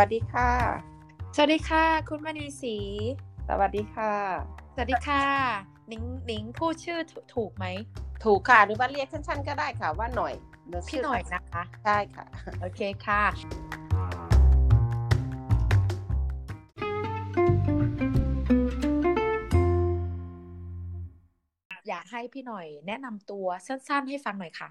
วัสดีค่ะ สวัสดีค่ะ คุณมณีศรี สวัสดีค่ะ สวัสดีค่ะหนิงหนิงพูดชื่อถูถูกไหม ถูกค่ะ หรือว่าเรียกสั้นๆก็ได้ค่ะว่าหน่อยเดี๋วพี่หน่อยนะคะใช่ค่ะ โอเคค่ะอยากให้พี่หน่อยแนะนำตัวสั้นๆให้ฟังหน่อยค่ะ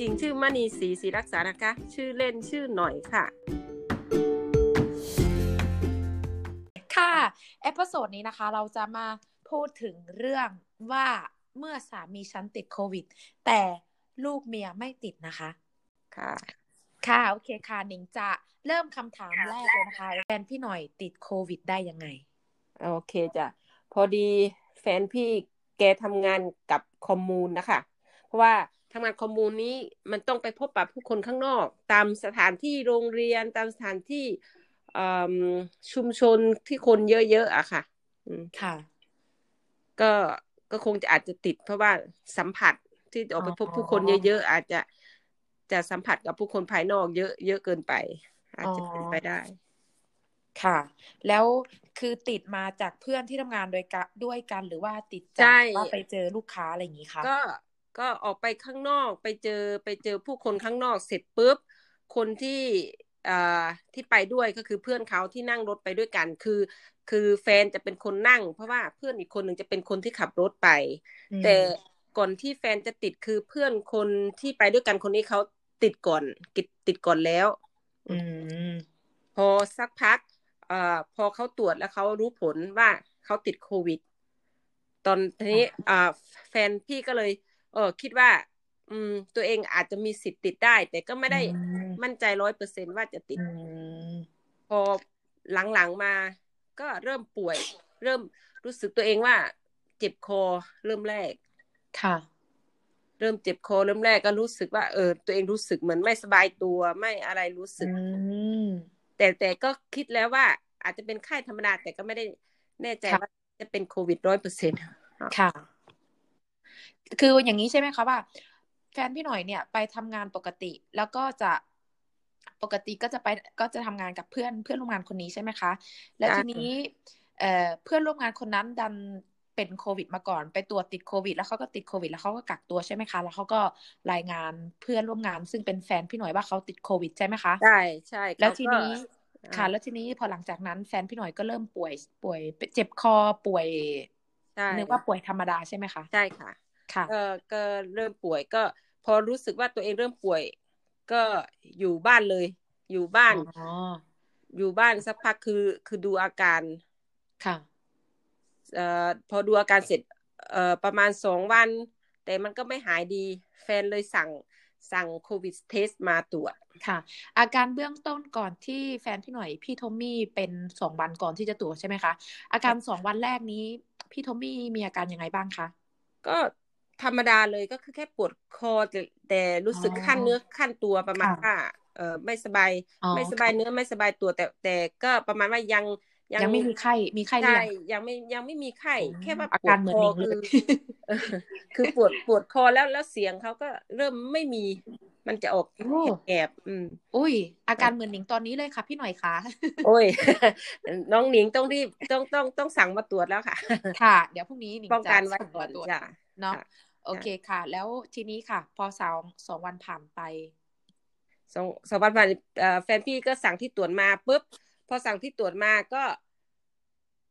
จริงชื่อมณีศรีศรีรักษานะคะ ชื่อเล่นชื่อหน่อยค่ะ ค่ะ episode นี้นะคะ เราจะมาพูดถึงเรื่องว่าเมื่อสามีฉันติดโควิด แต่ลูกเมียไม่ติดนะคะ ค่ะ ค่ะโอเคค่ะหนิงจะเริ่มคำถามแรกเลยนะคะแฟนพี่หน่อยติดโควิดได้ยังไง โอเคจ้ะพอดีแฟนพี่แกทำงานกับคอมมูนนะคะ เพราะว่า ทำงานคอมมูนนี้มันต้องไปพบปะผู้คนข้างนอก ตามสถานที่โรงเรียนตามสถานที่อืมชุมชนที่คนเยอะๆอะค่ะอืมค่ะ ก็ก็คงจะอาจจะติด เพราะว่าสัมผัสที่ออกไปพบผู้คนเยอะๆอาจจะจะสัมผัสกับผู้คนภายนอกเยอะเยอะเกินไป อาจจะเป็นไปได้ ค่ะ แล้วคือติดมาจากเพื่อนที่ทำงานโดยกันด้วยกันหรือว่าติดใช่จากว่าไปเจอลูกค้าอะไรอย่างนี้คะก็ ก็ออกไปข้างนอกไปเจอไปเจอผู้คนข้างนอกเสร็จปุ๊บ คนที่อ่าที่ไปด้วยก็คือเพื่อนเขาที่นั่งรถไปด้วยกัน คือ คือแฟนจะเป็นคนนั่ง เพราะว่าเพื่อนอีกคนหนึ่งจะเป็นคนที่ขับรถไปอืมแต่ก่อนที่แฟนจะติดคือเพื่อนคนที่ไปด้วยกันคนนี้เขาติดก่อนติดติดก่อนแล้วอืมพอสักพักเอ่อพอเขาตรวจแล้วเขารู้ผลว่าเขาติดโควิด ตอนนี้อ่าแฟนพี่ก็เลย เออคิดว่า อืม ตัวเองอาจจะมีสิทธิ์ติดได้ แต่ก็ไม่ได้อืมมั่นใจร้อยเปอร์เซนว่าจะติดอืมพอหลังๆมา ก็เริ่มป่วย เริ่มรู้สึกตัวเองว่า เจ็บคอเริ่มแรก ค่ะ เริ่มเจ็บคอเริ่มแรกก็รู้สึกว่า เออ ตัวเองรู้สึกเหมือนไม่สบายตัวไม่อะไรรู้สึกอืมแต่แต่ก็คิดแล้วว่า อาจจะเป็นไข้ธรรมดาแต่ก็ไม่ได้แน่ใจค่ะว่าจะเป็นโควิดร้อยเปอร์เซ็นต์ค่ะ คืออย่างนี้ใช่ไหมคะว่า แฟนพี่หน่อยเนี่ยไปทำงานปกติ แล้วก็จะปกติก็จะไปก็จะทำงานกับเพื่อนเพื่อนร่วมงานคนนี้ใช่ไหมคะ แล้วใช่ทีนี้เอ่อเพื่อนร่วมงานคนนั้นดันเป็นโควิดมาก่อน ไปตรวจติดโควิด แล้วเขาก็ติดโควิด แล้วเขาก็กักตัวใช่ไหมคะ แล้วเขาก็รายงานเพื่อนร่วมงาน ซึ่งเป็นแฟนพี่หน่อยว่าเขาติดโควิดใช่ไหมคะใช่ใช่แล้วเขาทีก็นี้อ่าค่ะ แล้วทีนี้พอหลังจากนั้นแฟนพี่หน่อยก็เริ่มป่วยป่วยเจ็บคอป่วยใช่นึกว่าป่วยธรรมดาใช่ไหมคะใช่ค่ะค่ะ ก็ก็เริ่มป่วยก็ พอรู้สึกว่าตัวเองเริ่มป่วย ก็อยู่บ้านเลย อยู่บ้านอ๋ออยู่บ้านสักพักคือคือดูอาการค่ะเอ่อพอดูอาการเสร็จเอ่อประมาณสองวัน แต่มันก็ไม่หายดี แฟนเลยสั่งสั่งโควิดเทสมาตรวจค่ะ อาการเบื้องต้นก่อนที่แฟนพี่หน่อย พี่โทมี่เป็นสองวันก่อนที่จะตรวจใช่ไหมคะ อาการสองวันแรกนี้ พี่โทมี่มีอาการยังไงบ้างคะก็ ธรรมดาเลยก็คือแค่ปวดคอแต่แต่รู้สึกอ๋อขั้นเนื้อขั้นตัวประมาณค่ะว่าเออไม่สบายอ๋อไม่สบายค่ะเนื้อไม่สบายตัวแต่แต่ก็ประมาณว่ายังยังไม่มีไข้มีไข้หรือใช่ยังยังไม่ยังไม่มีไข้อืมแค่ว่าอาปวการดเหมืคอนอหนิงเลคือยเออคือปวดปวดคอแล้วแล้วเสียงเขาก็เริ่มไม่มี มันจะออกโอ้แอบๆอืมอุ้ย อาการเหมือนหนิงตอนนี้เลยค่ะพี่หน่อยคะโอ้ยน้องหนิงต้องรีบต้องต้องต้องสั่งมาตรวจแล้วค่ะ ค่ะ เดี๋ยวพรุ่งนี้หนิงป้องจะกันไว้ส่งก่อมานตรวจจ้ะเนาะค่ะ โอเคค่ะ แล้วทีนี้ค่ะ พอสองสองวันผ่านไปสองสองวันผ่านเอ่อแฟนพี่ก็สั่งที่ตรวจมาปุ๊บพอสั่งที่ตรวจมาก็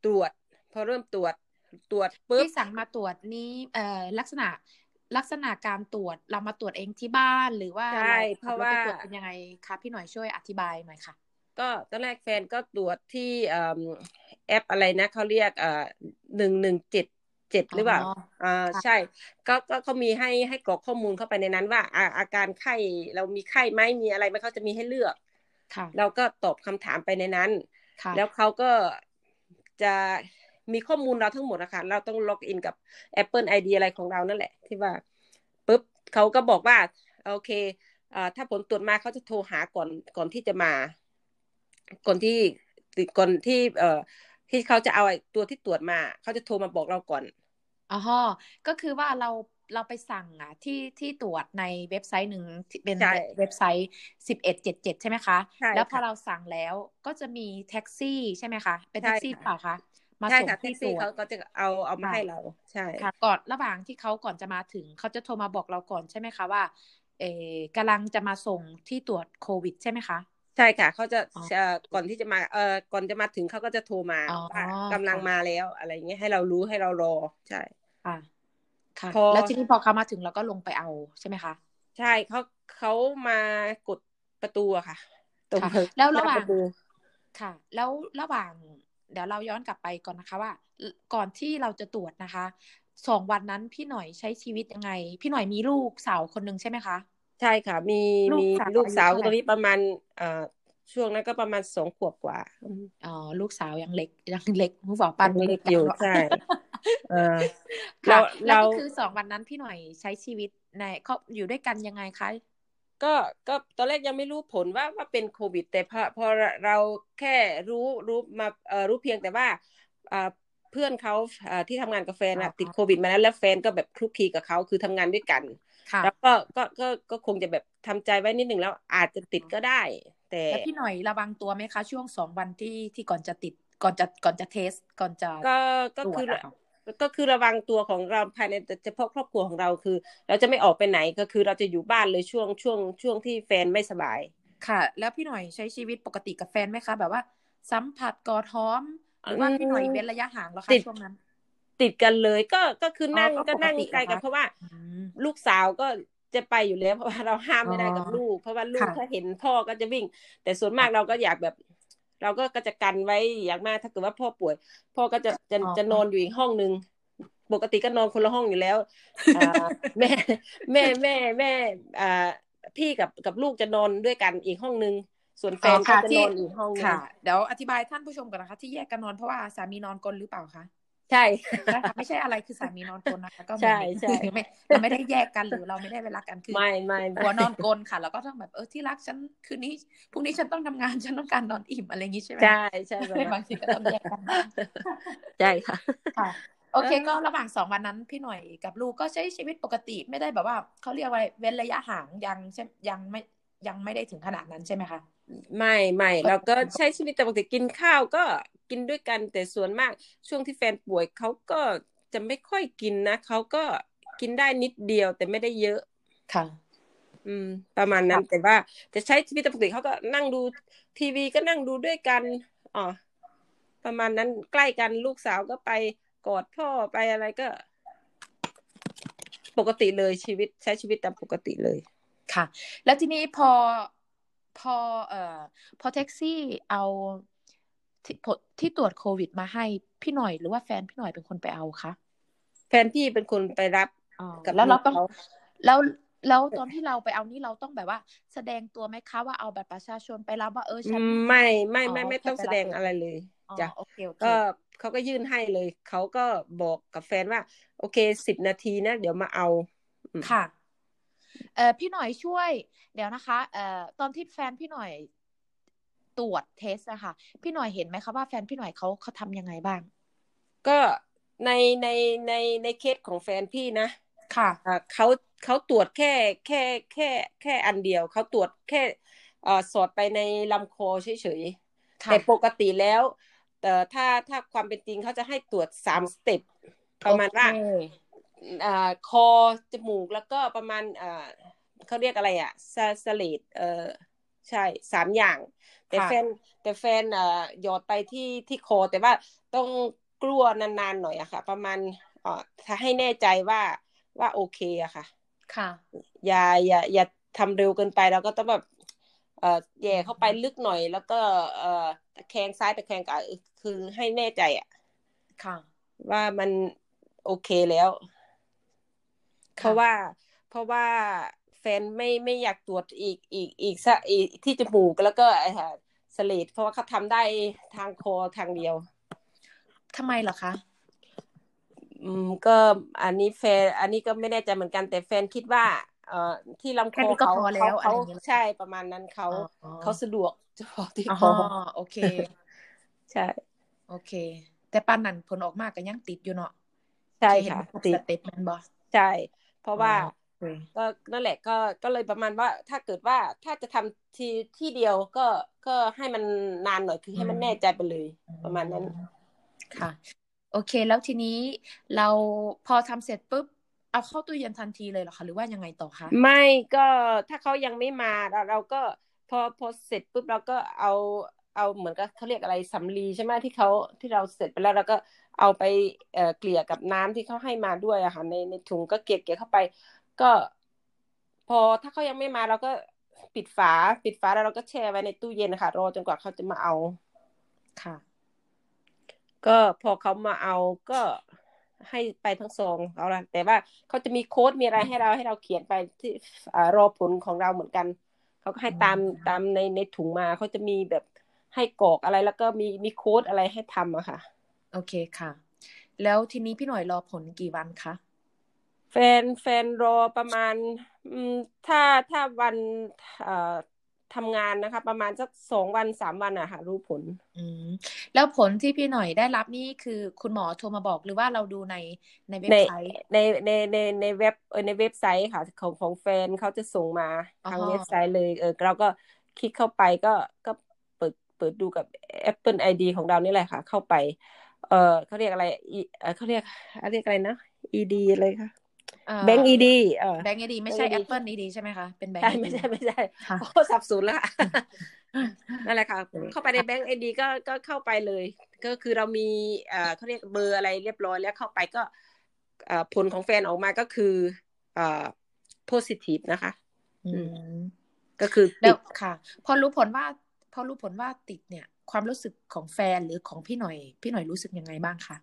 ตรวจ พอเริ่มตรวจตรวจปุ๊บที่สั่งมาตรวจนี้เอ่อลักษณะลักษณะการตรวจเรามาตรวจเองที่บ้านหรือว่าใช่เราเพราะขับถว่าไปตรวจเป็นยังไงคะพี่หน่อยช่วยอธิบายหน่อยค่ะ ก็ตอนแรกแฟนก็ตรวจที่เอิ่มแอปอะไรนะเขาเรียกเอ่อหนึ่งหนึ่งเจ็ด เจ็ดหรือเปล่าอ๋ออ่าค่ะใช่ ก็ก็เขามีให้ให้กรอกข้อมูลเข้าไปในนั้น ว่าอาอาการไข้เรามีไข้ไหมมีอะไรไหมเขาจะมีให้เลือกค่ะเราก็ตอบคำถามไปในนั้นค่ะแล้วเขาก็จะมีข้อมูลเราทั้งหมดนะคะเราต้องล็อกอินกับ Apple ID อะไรของเรานั่นแหละ ที่ว่าปุ๊บเขาก็บอกว่า โอเคเอ่อถ้าผลตรวจมาเขาจะโทรหาก่อนก่อนที่จะมา ก่อนที่ก่อนที่ เอ่อที่เขาจะเอาไอ้ตัวที่ตรวจมา เขาจะโทรมาบอกเราก่อน อ๋อก็คือว่าเราเราไปสั่งอะที่ที่ตรวจในเว็บไซต์หนึ่งที่เป็นใช่เว็บไซต์สิบเอ็ดเจ็ดเจ็ดใช่ไหมคะใช่แล้วพอค่ะเราสั่งแล้วก็จะมีแท็กซี่ใช่ไหมคะเป็นใช่แท็กซี่ค่ะเปล่าคะมาใช่ส่งค่ะแท็ที่กตรซี่วจเขาก็จะเอาเอามาค่ะให้เราใช่ค่ะก่อนระหว่างที่เขาก่อนจะมาถึงเขาจะโทรมาบอกเราก่อนใช่ไหมคะว่าเออกำลังจะมาส่งที่ตรวจโควิด ใช่ไหมคะใช่ค่ะเขาจะอ๋อเอ่อก่อนที่จะมาเอ่อก่อนจะมาถึงเขาก็จะโทรมาอ๋อว่ากำลังค่ะมาแล้วอะไรเงี้ยให้เรารู้ให้เรารอใช่ ค่ะ ค่ะ พอ แล้วทีนี้พอเขามาถึงเราก็ลงไปเอาใช่ไหมคะใช่เขาเขามากดประตูอะค่ะตรงค่ะแล้วระหว่างน้ประตูค่ะ แล้วระหว่าง เดี๋ยวเราย้อนกลับไปก่อนนะคะว่า ก่อนที่เราจะตรวจนะคะสองวันนั้นพี่หน่อยใช้ชีวิตยังไง พี่หน่อยมีลูกสาวคนหนึ่งใช่ไหมคะ ใช่ค่ะ มีลูกมีสาวลูกสาวอายุเท่าไหร่ ตอนนี้ประมาณเอ่อช่วงนั้นก็ประมาณสองขวบกว่าอืมอ๋อลูกสาวยังเล็กยังเล็กผู้บอกปันยังเล็กอยู่จังใช่ เออค่ะเราแล้วเราก็คือสองวันนั้นพี่หน่อยใช้ชีวิตในเขาอยู่ด้วยกันยังไงคะก็ก็ตอนแรกยังไม่รู้ผลว่าว่าเป็นโควิด แต่พอพอเราแค่รู้รู้มาเอ่อรู้เพียงแต่ว่าอ่าเพื่อนเขาอ่าที่ทำงานกับแฟนอะอ๋อติดโควิดมาแล้วแล้วแฟนก็แบบคลุกคลีกับเขาคือทำงานด้วยกันค่ะแล้วก็ก็ก็ก็คงจะแบบทำใจไว้นิดหนึ่งแล้วอาจจะติดก็ได้ แต่แล้วพี่หน่อยระวังตัวไหมคะ ช่วงสองวันที่ที่ก่อนจะติดก่อนจะก่อนจะเทสก่อนจะก็ก็ตรวคืจออะค่ะ ก็คือระวังตัวของเราภายในเฉพาะครอบครัวของเราคือ เราจะไม่ออกไปไหนก็คือเราจะอยู่บ้านเลยช่วงช่วงช่วงที่แฟนไม่สบาย ค่ะ แล้วพี่หน่อยใช้ชีวิตปกติกับแฟนไหมคะ แบบว่า สัมผัสกอดหอมหรือว่าพี่หน่อยเว้นระยะห่างแล้วคะติดช่วงนั้น ติดกันเลยก็ก็คือนั่งอ๋อก็ก็นั่งปกติไกลกันเหรอคะเพราะว่าอืมลูกสาวก็จะไปอยู่แล้วเพราะว่าเราห้ามไม่ได้กับอ๋อลูก เพราะว่าลูกค่ะถ้าเห็นพ่อก็จะวิ่ง แต่ส่วนมากเราก็อยากแบบ เราก็ก็จะกันไว้อย่างมากถ้าเกิดว่าพ่อป่วย พ่อก็จะจะอ๋อจะนอนอยู่อีกห้องนึงปกติก็นอนคนละห้องอยู่แล้วอ่าแม่แม่แม่แม่อ่าพี่กับกับลูกจะนอนด้วยกันอีกห้องนึง ส่วนแฟนอ๋อก็ค่ะจะที่นอนอีกห้องนึงค่ะเดี๋ยวอธิบายท่านผู้ชมก่อนนะคะ ที่แยกกันนอนเพราะว่าสามีนอนกลนหรือเปล่าคะ ใช่ใช่ค่ะไม่ใช่อะไรคือสามีนอนกลนนะคะก็ใช่ใช่ไม่เราไม่ได้แยกกันหรือเราไม่ได้เวลากันคือไม่ไม่หัวนอนกลนค่ะ แล้วก็ต้องแบบเออที่รักฉันคืนนี้พรุ่งนี้ฉันต้องทำงานฉันต้องการนอนอิ่มอะไรอย่างงี้ใช่ไหมใช่ใช่ประมาณบางทีก็ต้องแยกกันบ้างใช่ค่ะค่ะโอเคเออก็ระหว่างสองวันนั้นพี่หน่อยกับลูกก็ใช้ชีวิตปกติไม่ได้แบบว่าเขาเรียกว่าเว้นระยะห่างยังใช่ยังไม่ยังไม่ได้ถึงขนาดนั้นใช่ไหมคะไม่ไม่เราก็ใช้ชีวิตปกติกินข้าวก็ กินด้วยกัน แต่ส่วนมากช่วงที่แฟนป่วยเขาก็จะไม่ค่อยกินนะเขาก็กินได้นิดเดียวแต่ไม่ได้เยอะค่ะ อืม ประมาณนั้นแต่ว่าจะใช้ชีวิตปกติเขาก็นั่งดูทีวีก็นั่งดูด้วยกันอ๋อประมาณนั้นใกล้กันลูกสาวก็ไปกอดพ่อไปอะไรก็ ปกติเลยชีวิตใช้ชีวิตตามปกติเลย ค่ะ แล้วทีนี้พอพอเอ่อพอแท็กซี่เอา ที่ผลที่ตรวจโควิดมาให้พี่หน่อยหรือว่าแฟนพี่หน่อยเป็นคนไปเอาคะแฟนพี่เป็นคนไปรับอ๋อกับแล้วเราต้องลูกเขาแล้วแล้วตอนที่เราไปเอานี่เราต้องแบบว่า แสดงตัวไหมคะว่าเอาบัตรประชาชนไปรับว่าเออฉันไม่ไม่ไม่อ๋อไม่แค่ต้องไปแสรับดงเฉยอะไรเลยอ๋อจ้ะโอเคโอเคก็เขาก็ยื่นให้เลยเขาก็บอกกับแฟนว่า โอเคสิบนาทีนะ เดี๋ยวมาเอาอืมค่ะเอ่อพี่หน่อยช่วย เดี๋ยวนะคะ เอ่อตอนที่แฟนพี่หน่อย ตรวจเทสอะค่ะพี่หน่อยเห็นไหมคะว่าแฟนพี่หน่อยเขาเขาทำยังไงบ้าง ก็ในในในในเคสของแฟนพี่นะ ค่ะอ่าเขาเขาตรวจแค่แค่แค่แค่อันเดียวเขาตรวจแค่เอ่อสอดไปในลำคอเฉยๆค่ะแต่ปกติแล้วแต่ถ้าถ้าความเป็นจริงเขาจะให้ตรวจสามสเต็ปประมาณว่าโอเคอ่าคอจมูกแล้วก็ประมาณอ่าเขาเรียกอะไรอะสสเลดเออใช่สามอย่าง แต่ค่ะแฟนแต่แฟนอ่าหยอดไปที่ที่คอ แต่ว่าต้องกลัวนานๆหน่อยอะค่ะ ประมาณอ่าถ้าให้แน่ใจว่าว่าโอเคอะค่ะ ค่ะ อย่าอย่าอย่าทำเร็วเกินไปแล้วก็ต้องแบบเอ่อแย่เข้าไปลึกหน่อย แล้วก็เอ่อตะแคงซ้ายตะแคงขวาเออคือให้แน่ใจอะค่ะ ว่ามันโอเคแล้ว เพค่ะราะว่าเพราะว่า แฟนไม่ไม่อยากตรวจอีกอีกอีกซะอีกที่จมูกแล้วก็ไอ้ห่าสเลดเพราะว่าเขาทำได้ทางคอทางเดียวทำไมเหรอคะ อืมก็อันนี้แฟน อันนี้ก็ไม่แน่ใจเหมือนกันแต่แฟนคิดว่า เอ่อที่ลำคแค่อนี้ก็เขาพอแล้วเขาอะไรเขาอย่างเงี้ยใช่ประมาณนั้นเขาอ๋อเขาสะดวกเฉพาะที่อ๋อคอโอเค ใช่ โอเค แต่ปานนั้นผลออกมาก็ยังติดอยู่เนาะใช่ที่เห็นค่ะครบติสดเต็ปแมันบ่ใช่ เพราะว่าโอเค ก็นั่นแหละก็ก็เลยประมาณว่าถ้าเกิดว่าถ้าจะทำทีที่เดียวก็ก็ให้มันนานหน่อยคือให้มันแน่ใจไปเลยประมาณนั้น ค่ะ โอเค แล้วทีนี้เราพอทำเสร็จปุ๊บเอาเข้าตู้เย็นทันทีเลยเหรอคะหรือว่ายังไงต่อคะไม่ก็ถ้าเขายังไม่มาเราเราก็พอพอเสร็จปุ๊บเราก็เอาเอาเหมือนกับเขาเรียกอะไรสำลีใช่ไหมที่เขาที่เราเสร็จไปแล้วเราก็เอาไปเอ่อเกลี่ยกับน้ำที่เขาให้มาด้วยอะค่ะในในถุงก็เกลี่ยเกลี่ยเข้าไป ก็พอถ้าเขายังไม่มาเราก็ปิดฝา ปิดฝาแล้วเราก็แช่ไว้ในตู้เย็นนะคะรอจนกว่าเขาจะมาเอาค่ะ ก็พอเขามาเอาก็ให้ไปทั้งซองเอาละแต่ว่าเขาจะมีโค้ดมีอะไรให้เราให้เราเขียนไปที่อ่ารอผลของเราเหมือนกัน เขาก็ให้ตามอืมตามในในถุงมาเขาจะมีแบบให้กรอกอะไรแล้วก็มีมีโค้ดอะไรให้ทำอะค่ะ โอเคค่ะ แล้วทีนี้พี่หน่อยรอผลกี่วันคะ แฟนแฟนรอประมาณอืมถ้าถ้าวันเอ่อทำงานนะคะ ประมาณสักสองวันสามวันอะค่ะรู้ผลอืมแล้วผลที่พี่หน่อยได้รับนี่คือคุณหมอโทรมาบอกหรือว่าเราดูในในเว็บในไซต์ในในในในเว็บเออในเว็บไซต์ค่ะของของแฟนเขาจะส่งมาอ๋อทางเว็บไซต์เลยเออเราก็คลิกเข้าไปก็ก็เปิดเปิดดูกับ Apple ID ของเรานี่แหละค่ะ เข้าไป เออเขาเรียกอะไรอีเออเขาเรียกเขาเรียกอะไรนะ ED อะไรค่ะเอ่อ แบงก์ ED เออแบงก์ดีไม่ใช่ Bank ED Apple ดีใช่ไหมคะ เป็นแบงใช่ก์ไม่ดีใช่ไม่ใช่ค่ะโอ้สับสนแล้วค่ะนั่นแหละค่ะ เข้าไปในแบงก์ไอดีก็ก็เข้าไปเลย ก็คือเรามีเอ่อเขาเรียกเบอร์อะไรเรียบร้อยแล้วเข้าไปก็เอ่อผลของแฟนออกมาก็คือเอ่อ positive นะคะอืมก็คือแล้ติวดค่ะ พอรู้ผลว่า พอรู้ผลว่าติดเนี่ย ความรู้สึกของแฟนหรือของพี่หน่อย พี่หน่อยรู้สึกยังไงบ้างคะ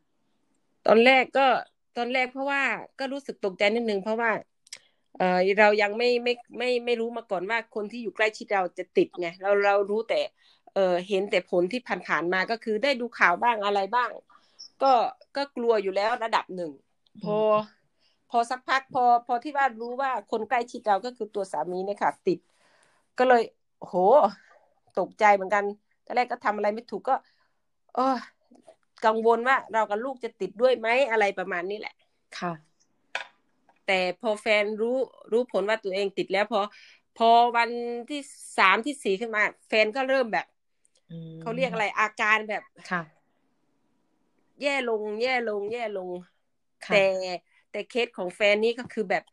ตอนแรกก็ ตอนแรกเพราะว่าก็รู้สึกตกใจนิดนึงเพราะว่าเออเรายังไม่ไม่ไม่ไม่รู้มาก่อนว่าคนที่อยู่ใกล้ชิดเราจะติดไงเราเรารู้แต่เออเห็นแต่ผลที่ผ่านๆมาก็คือได้ดูข่าวบ้างอะไรบ้าง ก็ก็กลัวอยู่แล้วระดับหนึ่งพอพอสักพักพอพอที่ว่ารู้ว่าคนใกล้ชิดเราก็คือตัวสามีเนี่ยค่ะ ติด ก็เลยโห ตกใจเหมือนกันตอนแรกก็ทำอะไรไม่ถูกก็ เออ กังวลว่าเรากับลูกจะติดด้วยไหมอะไรประมาณนี้แหละ ค่ะ แต่พอแฟนรู้รู้ผลว่าตัวเองติดแล้วพอพอวันที่สามที่สี่ขึ้นมา แฟนก็เริ่มแบบอืมเขาเรียกอะไรอาการแบบค่ะ แย่ลง แย่ลง แย่ลงค่ะแต่แต่เคสของแฟนนี่ก็คือแบบ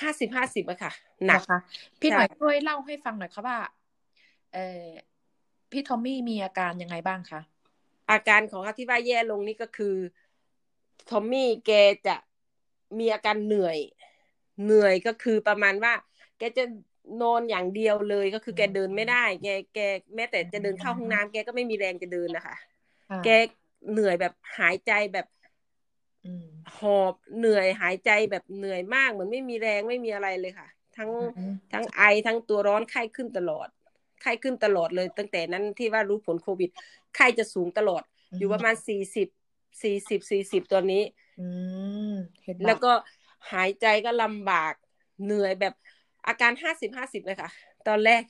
ห้าสิบห้าสิบอะค่ะ หนักนะคะพี่หน่อยใช่ช่วยเล่าให้ฟังหน่อยค่ะว่า เออพี่ทอมมี่มีอาการยังไงบ้างคะ อาการของเขาที่ว่าแย่ลงนี่ก็คือทอมมี่แกจะมีอาการเหนื่อย เหนื่อยก็คือประมาณว่า แกจะนอนอย่างเดียวเลยก็คือแกเดินไม่ได้ แกแกแม้แต่จะเดินเข้าห้องน้ำแกก็ไม่มีแรงจะเดินนะคะค่ะแกเหนื่อยแบบหายใจแบบอืมหอบเหนื่อยหายใจแบบเหนื่อยมากเหมือนไม่มีแรงไม่มีอะไรเลยค่ะ ทั้งอืมทั้งไอทั้งตัวร้อนไข้ขึ้นตลอด ไข้ขึ้นตลอดเลย ตั้งแต่นั้นที่ว่ารู้ผลโควิด ไข้จะสูงตลอด อยู่ประมาณสี่สิบสี่สิบสี่สิบตัวนี้อืมเห็นแล้วก็หายใจก็ลำบากเหนื่อยแบบอาการห้าสิบห้าสิบเลยค่ะ ตอนแรก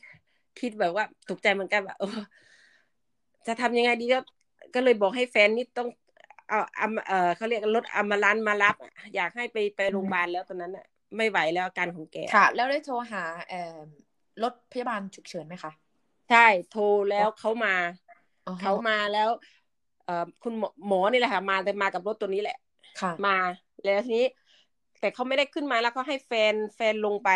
คิดแบบว่าตกใจเหมือนกันว่าเออจะทำยังไงดีก็ก็เลยบอกให้แฟนนี่ต้องเอาเอาเออเขาเรียกรถอัมบาลันซ์มารับอะอยากให้ไปไปโรงพยาบาลแล้วตอนนั้นอะ ไม่ไหวแล้วอาการของแกค่ะ แล้วได้โทรหาเอ่อ รถพยาบาลฉุกเฉินไหมคะใช่โทรแล้วเขามาอ๋อเขามาแล้ว เอ่อคุณหมอหมอนี่แหละค่ะมาแต่มากับรถตัวนี้แหละ ค่ะ มาแล้วทีนี้ แต่เขาไม่ได้ขึ้นมาแล้วเขาให้แฟนแฟนลงไป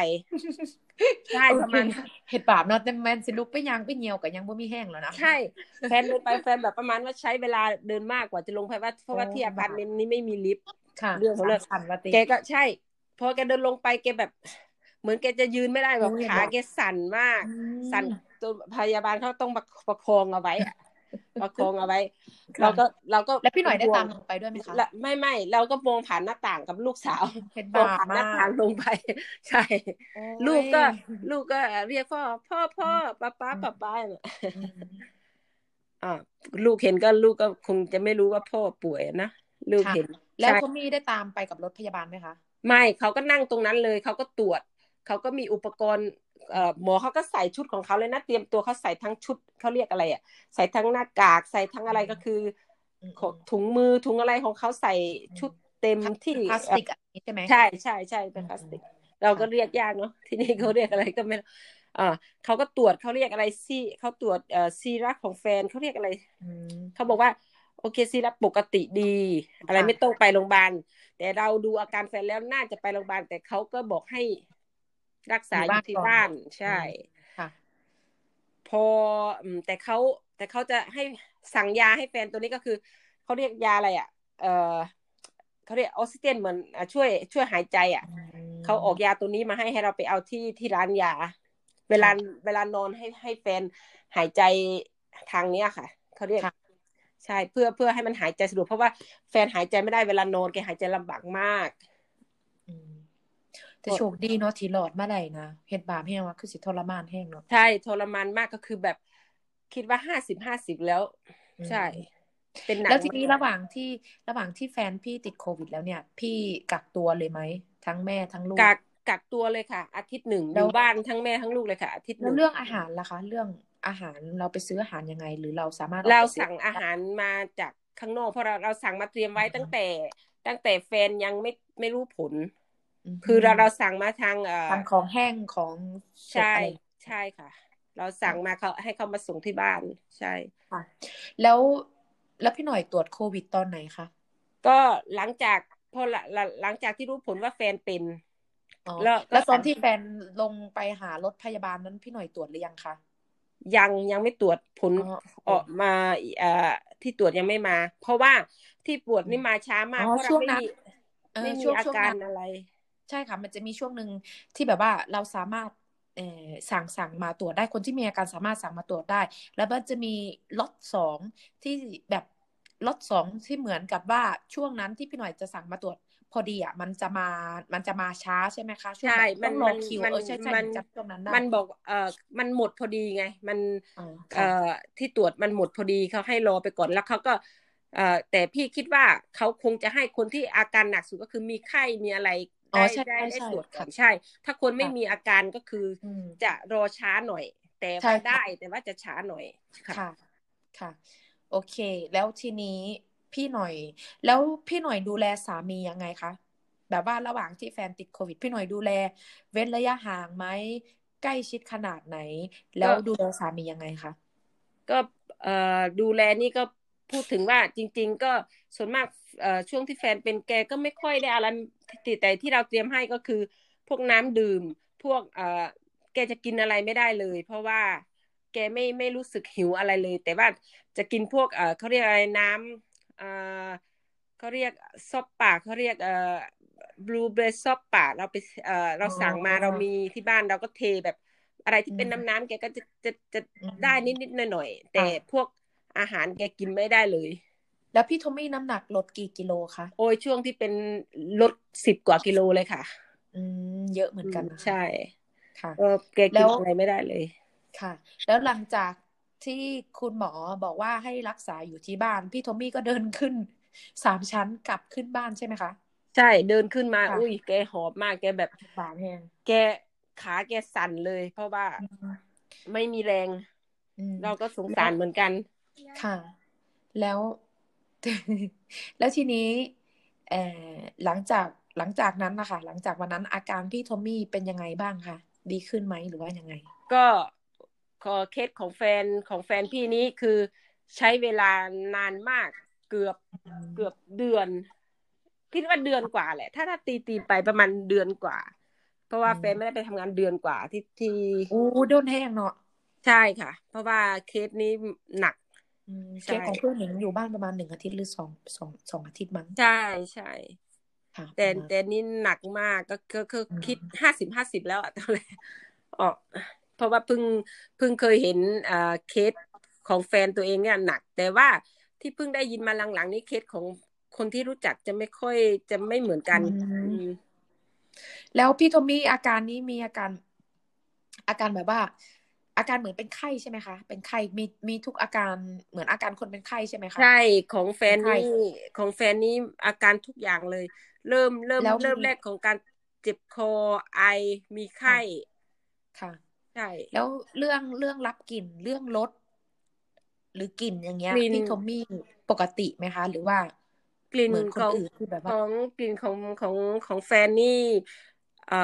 ใช่ประมาณเห็ดบาปเนาะแต่แมนสิลุกไปยังไปเหี่ยวกับยังบ่มีแห้งแล้วนะใช่แฟนลงไปแฟนแบบประมาณว่าใช้เวลาเดินมากกว่าจะลงไปว่าเพราะว่าโอ้ที่อพาร์ตเมนต์นี้ไม่มีลิฟต์ค่ะเรื่องของเรื่องสั่นวัติแกก็ใช่พอแกเดินลงไปแกแบบ เหมือนแกจะยืนไม่ได้แบบโอ้ยขาบอกแกสั่นมากอืมสั่นตัวพยาบาลเขาต้องประประคองเอาไว้อะประคองเอาไว้ค่ะเราก็เราก็แล้วพี่หน่อยได้ห่วงตามลงไปด้วยไหมคะละไม่ไม่เราก็มองผ่านหน้าต่างกับลูกสาวเห็นมองบาปผ่านหมาน้ากต่างลงไป ใช่โอ้ยลูกก็ ลูกก็เรียกพ่อพ่อพ่อป้าป้าอืมป้าป้าน่ะอืมอ่าลูกเห็นก็ลูกก็คงจะไม่รู้ว่าพ่อป่วยนะลูกค่ะเห็น แล้วใช่เขามีได้ตามไปกับรถพยาบาลไหมคะไม่เขาก็นั่งตรงนั้นเลยเขาก็ตรวจ เขาก็มีอุปกรณ์เอ่อหมอเขาก็ใส่ชุดของเขาเลยนะเตรียมตัวเขาใส่ทั้งชุดเขาเรียกอะไรอะ ใส่ทั้งหน้ากากใส่ทั้งอะไรก็คืออืมของถุงมือถุงอะไรของเขาใส่ชุดเต็มที่พลาสติกอะใช่ไหมใช่ใช่ใช่เป็นพลาสติก เราก็เรียกยากเนาะที่นี่เขาเรียกอะไรก็ไม่รู้อ่าเขาก็ตรวจเขาเรียกอะไรซีเขาตรวจเอ่อซีรักของแฟนเขาเรียกอะไรอืมเขาบอกว่าโอเคซีรักปกติดี อะไรค่ะไม่ต้องไปโรงพยาบาลแต่เราดูอาการแฟนแล้วน่าจะไปโรงพยาบาลแต่เขาก็บอกให้ รักษาอยู่ที่บ้านใช่ค่ะพออืมแต่เขาแต่เขาจะให้สั่งยาให้แฟนตัวนี้ก็คือเขาเรียกยาอะไรอะ เออเขาเรียกออกซิเจนเหมือนอะช่วย ช่วยหายใจ อะเขาออกยาตัวนี้มาให้ให้เราไปเอาที่ที่ร้านยา เวลาเวลานอนให้ให้แฟนหายใจทางเนี้ยค่ะเขาเรียกค่ะใช่เพื่อเพื่อให้มันหายใจสะดวกเพราะว่าแฟนหายใจไม่ได้เวลานอนแกหายใจลำบากมากอืม แต่โชคดีเนาะที่รอดมาได้นะเฮ็ดบาปแห้งว่าคือสิทรมานแห้งเนาะใช่ทรมานมากก็คือแบบคิดว่าห้าสิบห้าสิบแล้วอืมใช่ เป็นหนักแล้วทีนี้มากระหว่างที่ระหว่างที่แฟนพี่ติดโควิดแล้วเนี่ย พี่กักตัวเลยไหมทั้งแม่ทั้งลูกกักกักตัวเลยค่ะ อาทิตย์หนึ่งอแล้วยู่บ้านทั้งแม่ทั้งลูกเลยค่ะ อาทิตย์หแล้วนึ่งเรื่องอาหารล่ะคะ เรื่องอาหารเราไปซื้ออาหารยังไง หรือเราสามารถออกเราไปซื้สั่งอาหารมาจากข้างนอกเพราะเราเราสั่งมาเตรียมไว้ตั้งแต่ ตั้งแต่แฟนยังไม่ไม่รู้ผลม คือเราเราสั่งมาทางเอ่อทางของแห้งของสดใช่อะไรใช่ค่ะ เราสั่งมาเขาให้เขามาส่งที่บ้านใช่ค่ะแล้วแล้วพี่หน่อยตรวจโควิดตอนไหนคะก็หลังจากพอหลังหลังหลังจากที่รู้ผลว่าแฟนเป็นอ๋อแล้วก็แล้วตอนสั่งที่แฟนลงไปหารถพยาบาลนั้นพี่หน่อยตรวจหรือยังคะยังยังไม่ตรวจผลอ๋อออกมาเอ่อที่ตรวจยังไม่มา เพราะว่าที่ตรวจนี่มาช้ามากอ๋อเพราะช่เราวงไม่นั้นมีเออไม่มีช่วงอาช่วงการนั้นอะไร ใช่ค่ะ มันจะมีช่วงหนึ่งที่แบบว่าเราสามารถเอ่อสั่งสั่งมาตรวจได้คนที่มีอาการสามารถสั่งมาตรวจได้ แล้วมันจะมีล็อตสองที่แบบล็อตสองที่เหมือนกับว่าช่วงนั้นที่พี่หน่อยจะสั่งมาตรวจพอดีอะมันจะมามันจะมาช้าใช่ไหมคะช่วงใช่แบบมัต้อนงรอมันคิวมันเออใช่ใช่มันจำช่วงนั้นได้มันบอกเอ่อมันหมดพอดีไง มันอ๋อเอ่ค่ะอที่ตรวจมันหมดพอดีเขาให้รอไปก่อนแล้วเขาก็เอ่อแต่พี่คิดว่าเขาคงจะให้คนที่อาการหนักสุดก็คือมีไข้มีอะไรอ๋อ ได้ใช่ได้ใช่ได้ใช่ตรวจก่อค่ะนใช่ ถ้าคนไม่ค่ะมีอาการก็คืออืมจะรอช้าหน่อย แต่ใช่ว่าค่ะได้แต่ว่าจะช้าหน่อยค่ะค่ะ ค่ะ โอเค แล้วทีนี้พี่หน่อย แล้วพี่หน่อยดูแลสามียังไงคะแบบว่าระหว่างที่แฟนติดโควิด พี่หน่อยดูแล เว้นระยะห่างไหมใกล้ชิดขนาดไหน แล้วก็ดูแลสามียังไงคะก็เอ่อดูแลนี่ก็ พูดถึงว่าจริง ๆ ก็ส่วนมากเอ่อช่วงที่แฟนเป็นแกก็ไม่ค่อยได้อะไรที่แต่ที่เราเตรียมให้ก็คือ พวกน้ำดื่ม พวกเอ่อแกจะกินอะไรไม่ได้เลย เพราะว่าแกไม่ไม่รู้สึกหิวอะไรเลย แต่ว่าจะกินพวกเอ่อเขาเรียกอะไรน้ำเอ่อเขาเรียกซอปปากเขาเรียกเอ่อบลูเบอร์ซอปปากเราไปเอ่อเราสั่งมาอ๋อเรามีที่บ้านเราก็เทแบบอะไรที่อืเป็นมน้ำน้ำแกก็จะจะจะอืมได้นิดนิดหน่อยหน่อยๆแต่ค่ะพวก อาหารแกกินไม่ได้เลย แล้วพี่โทมี่น้ำหนักลดกี่กิโลคะโอ้ยช่วงที่เป็นลดสิบกว่ากิโลเลยค่ะ อืมเยอะเหมือนอืกันมนะคะใช่ ค่ะเออแกแล้กินวอะไรไม่ได้เลย ค่ะ แล้วหลังจากที่คุณหมอบอกว่าให้รักษาอยู่ที่บ้าน พี่โทมี่ก็เดินขึ้นสามชั้นกลับขึ้นบ้านใช่ไหมคะใช่เดินขึ้นมาค่ะอุ้ยแกหอบมากแกแบบบาดแห้งแกขาแกสั่นเลย เพราะว่าอืมไม่มีแรงอืมเราก็สงแล้สาวรเหมือนกัน ค่ะ แล้ว แล้วทีนี้เอ่อหลังจากหลังจากนั้นนะคะ หลังจากวันนั้นอาการพี่โทมี่เป็นยังไงบ้างคะดีขึ้นไหมหรือว่ายังไง ก็ขอเคสของแฟนของแฟนพี่นี้คือใช้เวลานานมากเกือบเกือบเดือนคิดว่าเดือนกว่าแหละ ถ้าถ้าตีตีไปประมาณเดือนกว่า เพราะว่าอืมแฟนไม่ได้ไปทำงานเดือนกว่าที่ที่อู้โดนแห้งเนาะใช่ค่ะ เพราะว่าเคสนี้หนักอืมใช่ เคสของเพื่อนหนิงอยู่บ้านประมาณหนึ่งอาทิตย์หรือสองสองสองอาทิตย์มั้งใช่ใช่ค่ะแต่ประมาณแต่นี่หนักมากก็ก็คืออืมคิดห้าสิบห้าสิบแล้วอะตอนแรกออกเพราะว่าเพิ่งเพิ่งเคยเห็นอ่าเคสของแฟนตัวเองเนี่ยหนัก แต่ว่าที่เพิ่งได้ยินมาหลังๆนี้เคสของคนที่รู้จักจะไม่ค่อยจะไม่เหมือนกันอืมอืมแล้วพี่โทมี่อาการนี้มีอาการ อาการแบบว่า อาการเหมือนเป็นไข้ใช่ไหมคะ เป็นไข้มีมีทุกอาการเหมือนอาการคนเป็นไข้ใช่ไหมคะใช่ของแฟนเป็นไข้นี่ของแฟนนี้อาการทุกอย่างเลย เริ่มเริ่มแล้วมีเริ่มแรกของการเจ็บคอไอมีไข้ค่ะใช่แล้วเรื่องเรื่องรับกลิ่นเรื่องรสหรือกลิ่นอย่างเงี้ยกลิ่นพี่โทมี่ปกติไหมคะ หรือว่ากลิ่นเหมือนคนของอื่นที่แบบขว่าองกลิ่นของของของแฟนนี่เอ่อ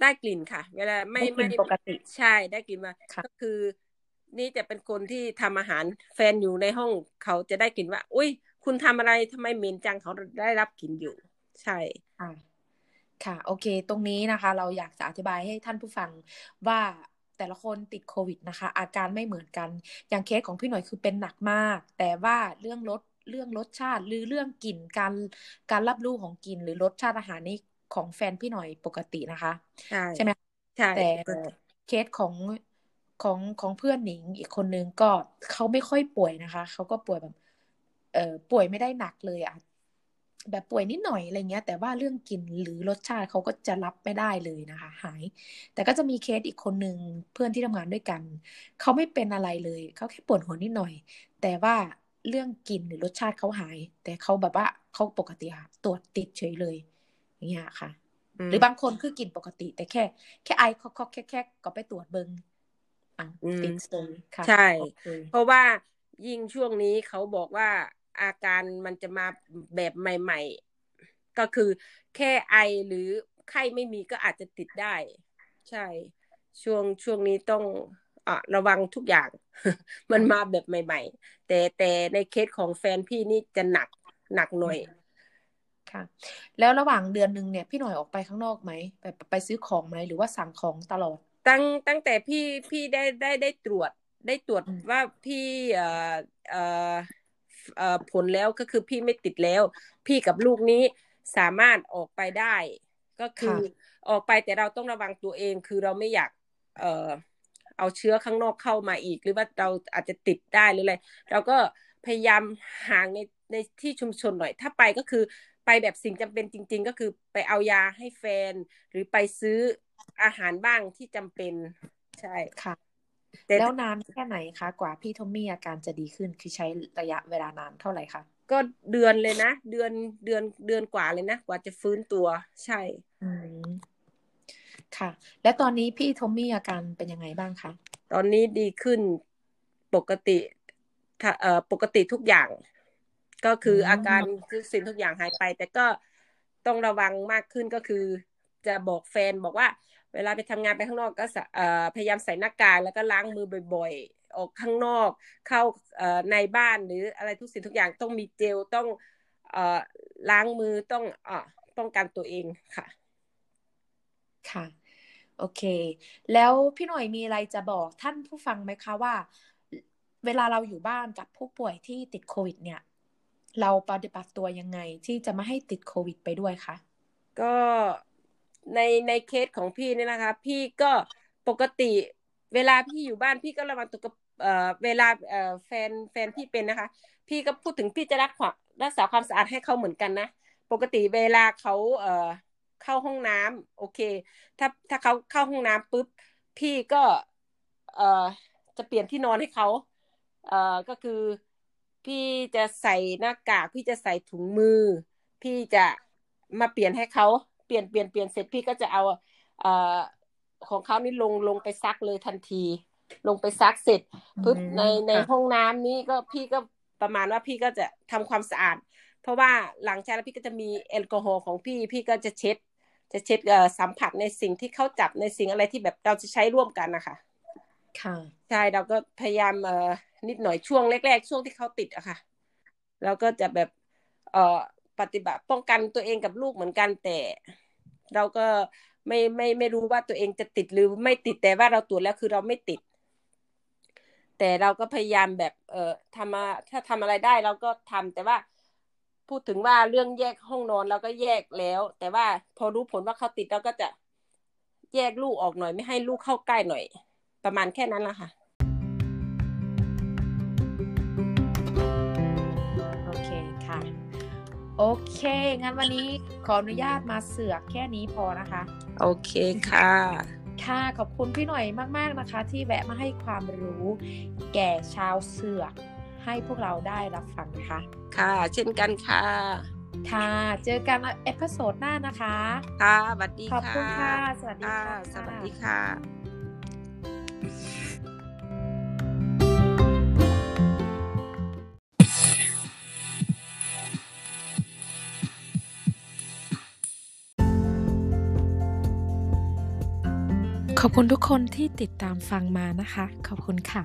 ได้กลิ่นค่ะ เวลาไม่ได้กลิ่ไม่นปกติใช่ได้กลิ่นมาค่ะก็คือ นี่จะเป็นคนที่ทำอาหารแฟนอยู่ในห้องเขาจะได้กลิ่นว่า อุ้ยคุณทำอะไรทำไมเหม็นจังเขาได้รับกลิ่นอยู่ ใช่ค่ะค่ะ โอเค ตรงนี้นะคะ เราอยากจะอธิบายให้ท่านผู้ฟังว่าแต่ละคนติดโควิดนะคะ อาการไม่เหมือนกัน อย่างเคสของพี่หน่อยคือเป็นหนักมาก แต่ว่าเรื่องรสเรื่องรสชาติหรือเรื่องกลิ่นการการรับรู้ของกลิ่นหรือรสชาติอาหารนี่ ของแฟนพี่หน่อยปกตินะคะใช่ใช่ไหมใช่แต่ปกติเคสของของของเพื่อนหนิงอีกคนนึงก็เขาไม่ค่อยป่วยนะคะเขาก็ป่วยแบบเอ่อป่วยไม่ได้หนักเลยอะแบบป่วยนิดหน่อยอะไรเงี้ย แต่ว่าเรื่องกลิ่นหรือรสชาติเขาก็จะรับไม่ได้เลยนะคะ หาย แต่ก็จะมีเคสอีกคนนึงเพื่อนที่ทำงานด้วยกันเขาไม่เป็นอะไรเลยเขาแค่ปวดหัวนิดหน่อย แต่ว่าเรื่องกลิ่นหรือรสชาติเขาหาย แต่เขาแบบว่าเขาปกติค่ะตรวจติดเฉยเลย อย่างเงี้ยค่ะอืหมรือบางคนคือกลิ่นปกติ แต่แค่ แค่ไอคอกคอกแค่แค่ก็ไปตรวจเบิงอะอืมติดเลยค่ะใช่โอเคเพราะว่ายิ่งช่วงนี้เขาบอกว่าอาการมันจะมาแบบใหม่ ๆ ก็คือแค่ไอหรือไข้ไม่มีก็อาจจะติดได้ ใช่ ช่วงช่วงนี้ต้องอะระวังทุกอย่าง มันมาแบบใหม่ ๆ แต่แต่ในเคสของแฟนพี่นี่จะหนักหนักหน่อย ค่ะ แล้วระหว่างเดือนหนึ่งเนี่ยพี่หน่อยออกไปข้างนอกไหมแบบไปซื้อของไหมหรือว่าสั่งของตลอด ตั้งตั้งแต่พี่พี่ได้ได้ได้ตรวจได้ตรวจอืมว่าพี่เอ่อเอ่อเอ่อผลแล้วก็คือพี่ไม่ติดแล้ว พี่กับลูกนี้สามารถออกไปได้ ก็คือค่ะออกไปแต่เราต้องระวังตัวเองคือเราไม่อยากเอ่อเอาเชื้อข้างนอกเข้ามาอีก หรือว่าเราอาจจะติดได้หรืออะไรเราก็พยายามห่างในในที่ชุมชนหน่อย ถ้าไปก็คือ ไปแบบสิ่งจำเป็นจริง ๆ ก็คือไปเอายาให้แฟน หรือไปซื้ออาหารบ้างที่จำเป็นใช่ค่ะแต่แล้วนานแค่ไหนคะกว่าพี่ทอมมี่อาการจะดีขึ้นคือใช้ระยะเวลานานเท่าไหร่คะก็เดือนเลยนะ เดือนเดือนเดือนกว่าเลยนะ กว่าจะฟื้นตัวใช่อืมค่ะ แล้วตอนนี้พี่ทอมมี่อาการเป็นยังไงบ้างคะตอนนี้ดีขึ้นปกติถ้าเอ่อปกติทุกอย่าง ก็คืออมอาการทุกสิ่งทุกอย่างหายไป แต่ก็ต้องระวังมากขึ้นก็คือ จะบอกแฟนบอกว่า เวลาไปทำงานไปข้างนอกก็สะเอ่อพยายามใส่หน้ากากแล้วก็ล้างมือบ่อยๆ ออกข้างนอก เข้าเอ่อในบ้านหรืออะไรทุกสิ่งทุกอย่างต้องมีเจลต้องเอ่อล้างมือต้องเอ่อป้องกันตัวเองค่ะ ค่ะ โอเค แล้วพี่หน่อยมีอะไรจะบอกท่านผู้ฟังไหมคะว่า เวลาเราอยู่บ้านกับผู้ป่วยที่ติดโควิดเนี่ย เราปฏิบัติตัวยังไงที่จะไม่ให้ติดโควิดไปด้วยคะก็ในในเคสของพี่เนี่ยนะคะ พี่ก็ปกติเวลาพี่อยู่บ้านพี่ก็ระวังตัวกับเอ่อเวลาเอ่อแฟนแฟนพี่เป็นนะคะ พี่ก็พูดถึงพี่จะรักความรักษาความสะอาดให้เขาเหมือนกันนะปกติเวลาเขาเอ่อเข้าห้องน้ำโอเค ถ้าถ้าเขาเข้าห้องน้ำปุ๊บพี่ก็เอ่อจะเปลี่ยนที่นอนให้เขาเอ่อก็คือ พี่จะใส่หน้ากาก พี่จะใส่ถุงมือ พี่จะมาเปลี่ยนให้เขาเปลี่ยนเปลี่ยนเปลี่ยนเสร็จพี่ก็จะเอาเอ่อของเขานี่ลงลงไปซักเลยทันที ลงไปซักเสร็จปุ๊บอืมในในค่ะห้องน้ำนี้ก็พี่ก็ประมาณว่าพี่ก็จะทำความสะอาด เพราะว่าหลังจากแล้วพี่ก็จะมีแอลกอฮอล์ของพี่พี่ก็จะเช็ด จะเช็ดเอ่อสัมผัสในสิ่งที่เขาจับในสิ่งอะไรที่แบบเราจะใช้ร่วมกันนะคะค่ะใช่เราก็พยายามเอ่อ นิดหน่อยช่วงแรก ๆ ช่วงที่เขาติดอะค่ะเราก็จะแบบเอ่อปฏิบัติป้องกันตัวเองกับลูกเหมือนกันแต่ เราก็ไม่ไม่ไม่รู้ว่าตัวเองจะติดหรือไม่ติดแต่ว่าเราตรวจแล้วคือเราไม่ติด แต่เราก็พยายามแบบ เอ่อทำมาถ้าทำอะไรได้เราก็ทำแต่ว่าพูดถึงว่าเรื่องแยกห้องนอนเราก็แยกแล้ว แต่ว่าพอรู้ผลว่าเขาติดเราก็จะแยกลูกออกหน่อยไม่ให้ลูกเข้าใกล้หน่อย ประมาณแค่นั้นละค่ะ โอเค งั้นวันนี้ขออนุญาตมาเสือกแค่นี้พอนะคะ โอเคค่ะ ค่ะขอบคุณพี่หน่อยมาก ๆนะคะ ที่แวะมาให้ความรู้แก่ชาวเสือก ให้พวกเราได้รับฟังนะคะ ค่ะ เช่นกันค่ะ ค่ะ เจอกัน episode หน้านะคะ ค่ะสวัสดีขอบค่ะคุณค่ะ สวัสดีค่ะค่ะสวัสดีค่ะ ขอบคุณทุกคนที่ติดตามฟังมานะคะ ขอบคุณค่ะ